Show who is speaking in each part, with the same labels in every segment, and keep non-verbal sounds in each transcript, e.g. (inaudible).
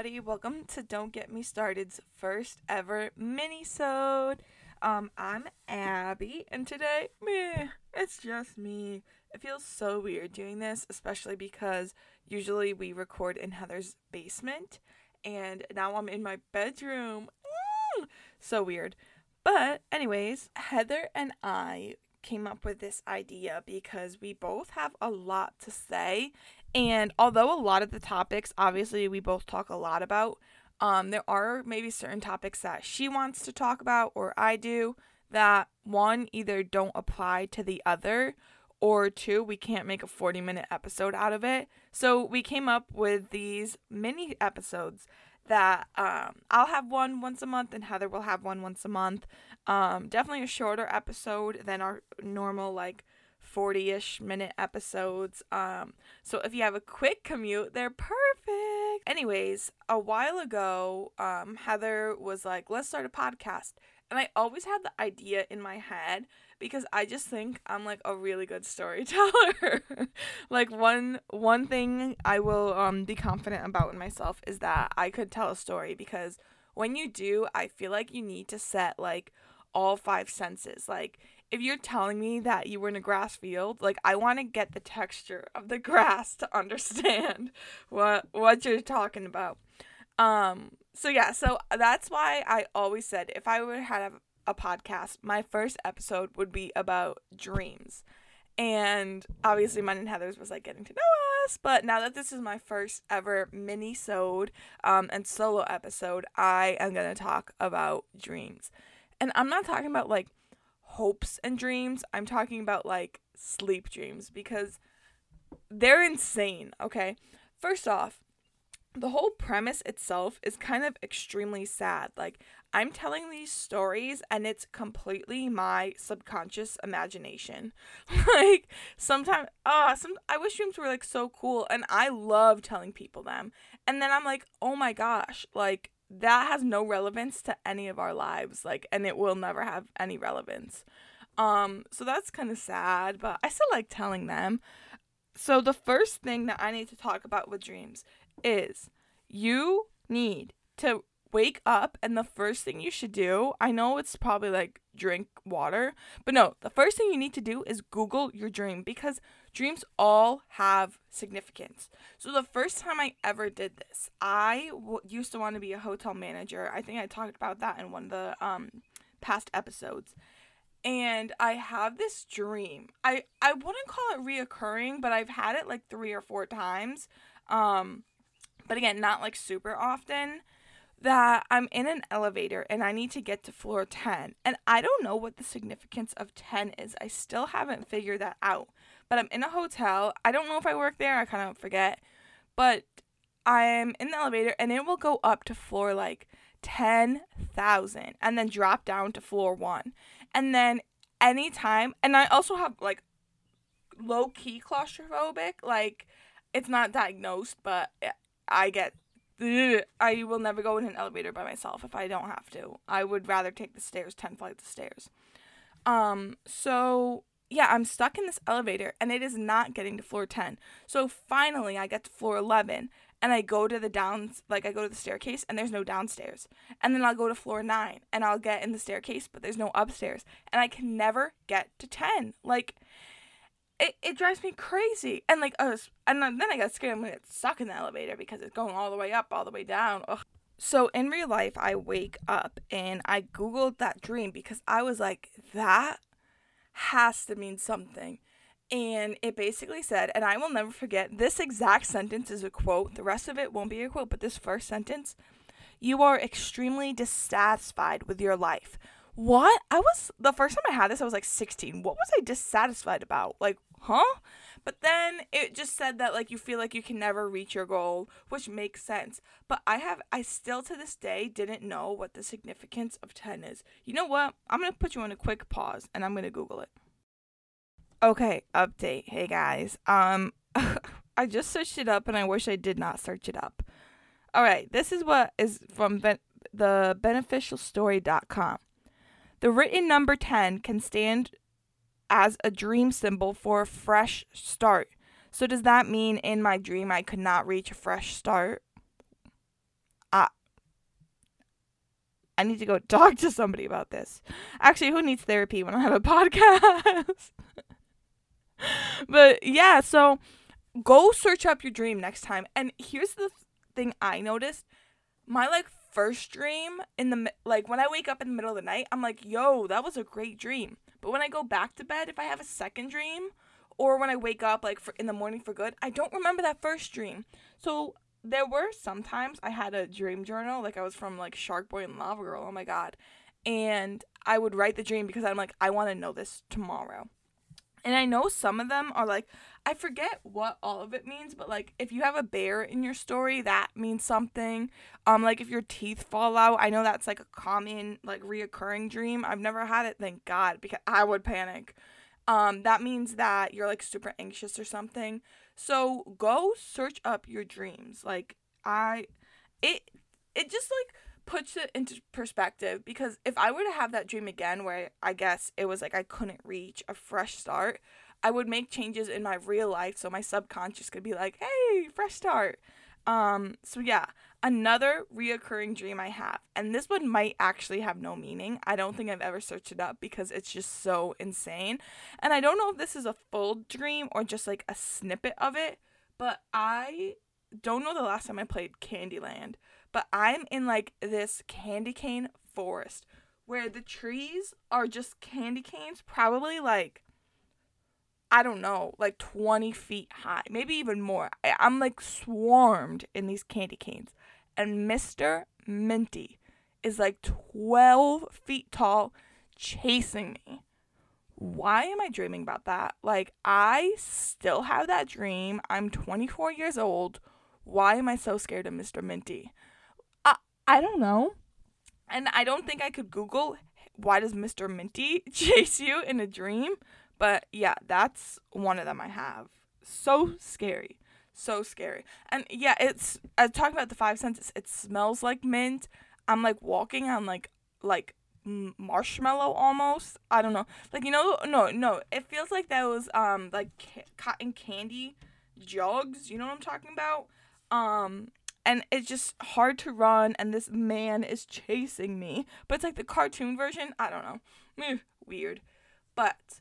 Speaker 1: everybody. Welcome to Don't Get Me Started's first ever mini-sode. Um, I'm Abby, and today, it's just me. It feels so weird doing this, especially because usually we record in Heather's basement, and now I'm in my bedroom. Mm, so weird. But, anyways, Heather and I came up with this idea because we both have a lot to say. And although a lot of the topics, obviously, we both talk a lot about, um, there are maybe certain topics that she wants to talk about or I do that one either don't apply to the other or two we can't make a 40 minute episode out of it. So we came up with these mini episodes that um, I'll have one once a month and Heather will have one once a month. Um, definitely a shorter episode than our normal like 40-ish minute episodes. Um, so if you have a quick commute, they're perfect. Anyways, a while ago, um, Heather was like, "Let's start a podcast." And I always had the idea in my head because I just think I'm like a really good storyteller. (laughs) like one one thing I will um be confident about in myself is that I could tell a story because when you do, I feel like you need to set like all five senses. Like if you're telling me that you were in a grass field, like I want to get the texture of the (laughs) grass to understand what what you're talking about. Um so yeah, so that's why I always said if I would have a podcast, my first episode would be about dreams. And obviously mine and Heather's was like getting to know us, but now that this is my first ever mini sode um and solo episode, I am gonna talk about dreams. And I'm not talking about like hopes and dreams. I'm talking about like sleep dreams because they're insane, okay? First off, the whole premise itself is kind of extremely sad. Like, I'm telling these stories and it's completely my subconscious imagination. (laughs) like, sometimes, ah, some, I wish dreams were like so cool and I love telling people them. And then I'm like, oh my gosh, like, that has no relevance to any of our lives like and it will never have any relevance. Um so that's kind of sad but i still like telling them. So the first thing that i need to talk about with dreams is you need to wake up and the first thing you should do i know it's probably like drink water. But no the first thing you need to do is google your dream because dreams all have significance. So the first time i ever did this I w- used to want to be a hotel manager. I think i talked about that in one of the um past episodes. And i have this dream. I i wouldn't call it reoccurring but i've had it like three or four times. Um but again not like super often that I'm in an elevator and I need to get to floor 10. And I don't know what the significance of 10 is. I still haven't figured that out. But I'm in a hotel. I don't know if I work there. I kind of forget. But I'm in the elevator and it will go up to floor like 10,000 and then drop down to floor 1. And then anytime and I also have like low key claustrophobic like it's not diagnosed but I get I will never go in an elevator by myself if I don't have to. I would rather take the stairs, 10 flights of stairs. Um, so yeah, I'm stuck in this elevator and it is not getting to floor 10. So finally I get to floor 11 and I go to the downs like I go to the staircase and there's no downstairs. And then I'll go to floor 9 and I'll get in the staircase but there's no upstairs. And I can never get to 10. Like it, it drives me crazy. And like, uh, and then I got scared. I'm gonna get stuck in the elevator because it's going all the way up, all the way down. Ugh. So in real life, I wake up and I googled that dream because I was like, that has to mean something. And it basically said, and I will never forget, this exact sentence is a quote. The rest of it won't be a quote, but this first sentence you are extremely dissatisfied with your life. What? I was, the first time I had this, I was like 16. What was I dissatisfied about? Like, huh? But then it just said that like you feel like you can never reach your goal, which makes sense. But I have I still to this day didn't know what the significance of 10 is. You know what? I'm going to put you on a quick pause and I'm going to google it. Okay, update. Hey guys. Um (laughs) I just searched it up and I wish I did not search it up. All right, this is what is from ben- the beneficialstory.com. The written number 10 can stand as a dream symbol for a fresh start. So, does that mean in my dream I could not reach a fresh start? I I need to go (laughs) talk to somebody about this. Actually, who needs therapy when I have a (laughs) podcast? (laughs) but yeah, so go search up your dream next time. And here's the thing I noticed. My like first dream in the like when I wake up in the middle of the night, I'm like, "Yo, that was a great dream." But when I go back to bed, if I have a second dream or when I wake up like for in the morning for good, I don't remember that first dream. So there were sometimes I had a dream journal, like I was from like Shark Boy and Lava Girl. Oh my god. And I would write the dream because I'm like, I want to know this tomorrow. And I know some of them are like, I forget what all of it means, but like if you have a bear in your story, that means something. Um, like if your teeth fall out, I know that's like a common, like reoccurring dream. I've never had it, thank God, because I would panic. Um, that means that you're like super anxious or something. So go search up your dreams. Like I it it just like puts it into perspective because if I were to have that dream again where I guess it was like I couldn't reach a fresh start, I would make changes in my real life so my subconscious could be like, "Hey, fresh start." Um so yeah, another reoccurring dream I have, and this one might actually have no meaning. I don't think I've ever searched it up because it's just so insane. And I don't know if this is a full dream or just like a snippet of it, but I don't know the last time I played Candyland, but I'm in like this candy cane forest where the trees are just candy canes, probably like I don't know, like 20 feet high, maybe even more. I, am like swarmed in these candy canes and Mr. Minty is like 12 feet tall chasing me. Why am I dreaming about that? Like, I still have that dream. I'm 24 years old. Why am I so scared of Mr. Minty? I, don't know. And I don't think I could Google why does Mr. Minty (laughs) chase you in a dream? But yeah, that's one of them I have. So scary so scary. And yeah, it's I talking about the five senses. It smells like mint. I'm like walking on like like marshmallow almost. I don't know. Like you know, no, no. It feels like those um like ca- cotton candy jugs. You know what I'm talking about? Um and it's just hard to run and this man is chasing me. But it's like the cartoon version. I don't know. Weird. But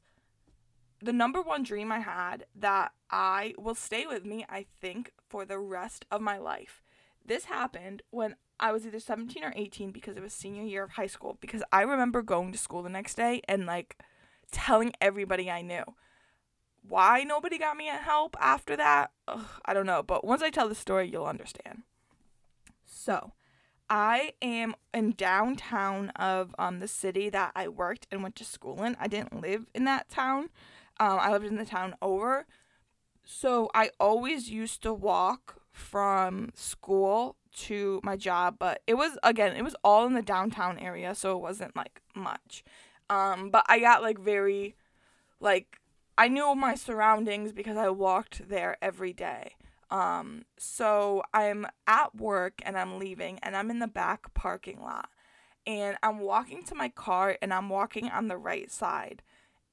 Speaker 1: the number one dream I had that I will stay with me, I think, for the rest of my life. This happened when I was either 17 or 18 because it was senior year of high school. Because I remember going to school the next day and like telling everybody I knew. Why nobody got me help after that? Ugh, I don't know. But once I tell the story, you'll understand. So, I am in downtown of um the city that I worked and went to school in. I didn't live in that town. Um, I lived in the town over. So I always used to walk from school to my job, but it was again, it was all in the downtown area, so it wasn't like much. Um, but I got like very like I knew my surroundings because I walked there every day. Um, so I'm at work and I'm leaving and I'm in the back parking lot. And I'm walking to my car and I'm walking on the right side.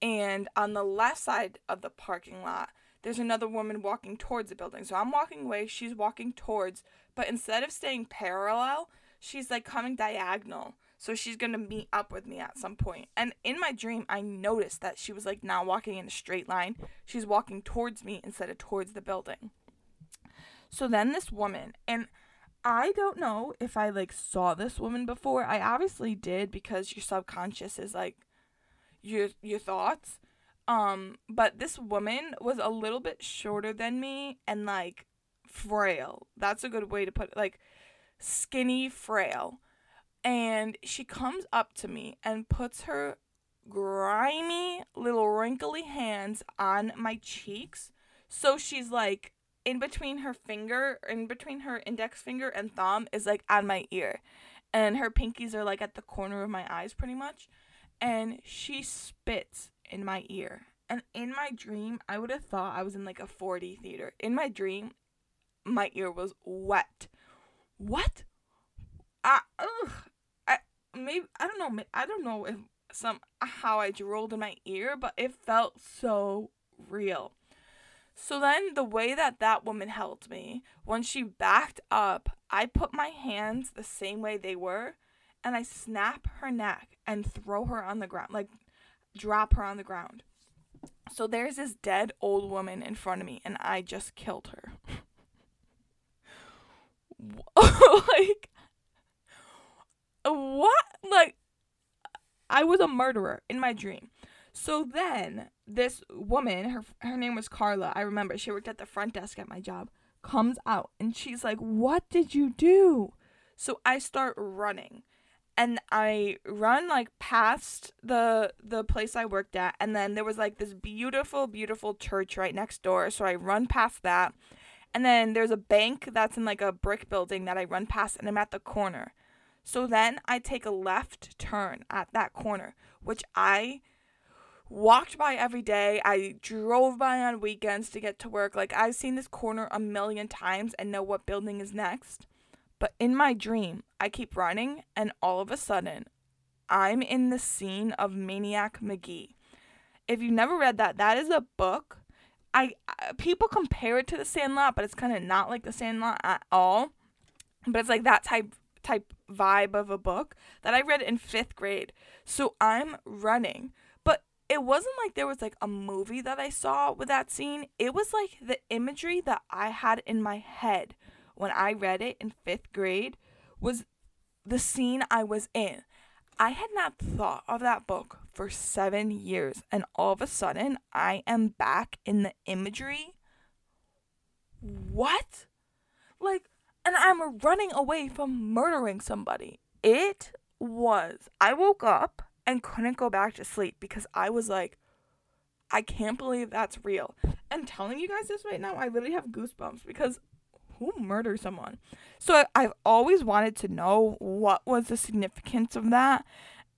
Speaker 1: And on the left side of the parking lot, there's another woman walking towards the building. So I'm walking away, she's walking towards, but instead of staying parallel, she's like coming diagonal. So she's gonna meet up with me at some point. And in my dream, I noticed that she was like not walking in a straight line. She's walking towards me instead of towards the building. So then this woman, and I don't know if I like saw this woman before. I obviously did because your subconscious is like your your thoughts. Um, but this woman was a little bit shorter than me and like frail. That's a good way to put it. Like skinny, frail. And she comes up to me and puts her grimy little wrinkly hands on my cheeks. So she's like in between her finger, in between her index finger and thumb is like on my ear. And her pinkies are like at the corner of my eyes pretty much and she spits in my ear. And in my dream, I would have thought I was in like a 4D theater. In my dream, my ear was wet. What? I ugh. I maybe I don't know. I don't know if some how I drooled in my ear, but it felt so real. So then, the way that that woman held me, when she backed up, I put my hands the same way they were, and I snap her neck and throw her on the ground, like drop her on the ground. So there's this dead old woman in front of me, and I just killed her. (laughs) like, what? Like, I was a murderer in my dream. So then this woman, her her name was Carla. I remember she worked at the front desk at my job. Comes out and she's like, "What did you do?" So I start running. And I run like past the the place I worked at and then there was like this beautiful beautiful church right next door. So I run past that. And then there's a bank that's in like a brick building that I run past and I'm at the corner. So then I take a left turn at that corner, which I walked by every day. I drove by on weekends to get to work. Like I've seen this corner a million times and know what building is next. But in my dream, I keep running and all of a sudden, I'm in the scene of Maniac Magee. If you've never read that, that is a book. I people compare it to the Sandlot, but it's kind of not like the Sandlot at all. But it's like that type type vibe of a book that I read in 5th grade. So I'm running it wasn't like there was like a movie that I saw with that scene. It was like the imagery that I had in my head when I read it in fifth grade was the scene I was in. I had not thought of that book for seven years, and all of a sudden, I am back in the imagery. What? Like, and I'm running away from murdering somebody. It was. I woke up and couldn't go back to sleep because I was like, I can't believe that's real. And telling you guys this right now, I literally have goosebumps because who murders someone? So I've always wanted to know what was the significance of that.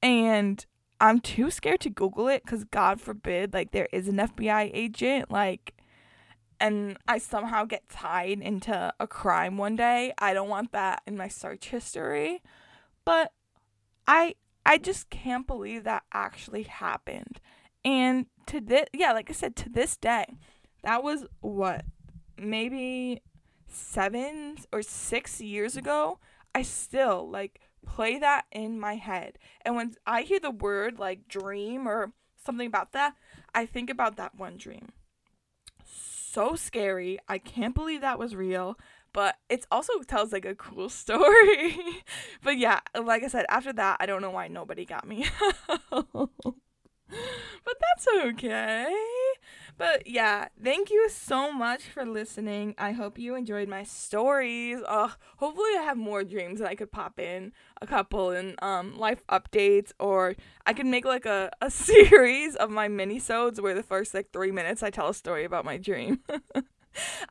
Speaker 1: And I'm too scared to Google it because God forbid, like, there is an FBI agent, like, and I somehow get tied into a crime one day. I don't want that in my search history. But I I just can't believe that actually happened. And to this, yeah, like I said, to this day, that was what, maybe seven or six years ago. I still like play that in my head. And when I hear the word like dream or something about that, I think about that one dream. So scary. I can't believe that was real but it also tells like a cool (laughs) story. but yeah, like I said, after that, I don't know why nobody got me. (laughs) but that's okay. But yeah, thank you so much for listening. I hope you enjoyed my stories. Uh, hopefully I have more dreams that I could pop in a couple and um life updates or I could make like a, a (laughs) series of my mini sodes where the first like three minutes I tell a story about my dream.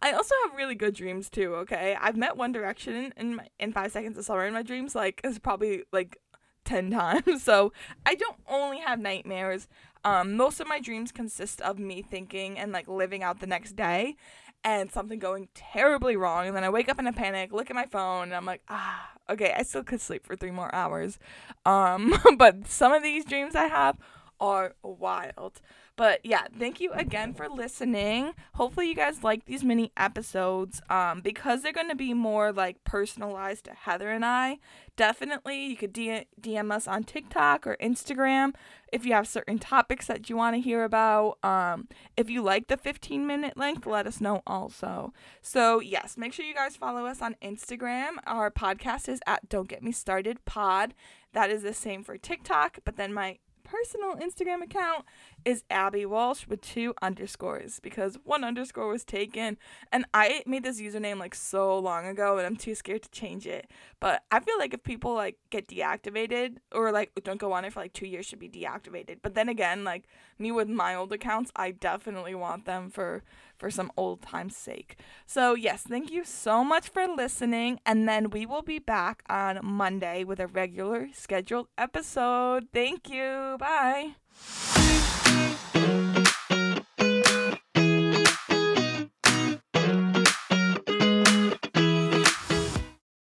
Speaker 1: I also have really good dreams too. Okay, I've met One Direction in in Five Seconds of Summer in my dreams. Like it's probably like ten (laughs) times. So I don't only have nightmares. Um, most of my dreams consist of me thinking and like living out the next day, and something going terribly wrong. And then I wake up in a panic, look at my phone, and I'm like, ah, okay, I still could sleep for three more hours. Um, (laughs) but some of these dreams I have are wild. But yeah, thank you again for listening. Hopefully you guys like these mini episodes um because they're to be more like personalized to Heather and I. Definitely you could DM us on TikTok or Instagram if you have certain topics that you want to hear about. Um if you like the 15 minute length, let us know also. So, yes, make sure you guys follow us on Instagram. Our podcast is at Don't Get Me Started Pod. That is the same for TikTok, but then my personal Instagram account is Abby Walsh with two underscores because one underscore was taken. And I made this username like so long ago and I'm too scared to change it. But I feel like if people like get deactivated or like don't go on it for like two years should be deactivated. But then again, like me with my old accounts, I definitely want them for for some old time's sake. So, yes, thank you so much for listening. And then we will be back on Monday with a regular scheduled episode. Thank you. Bye.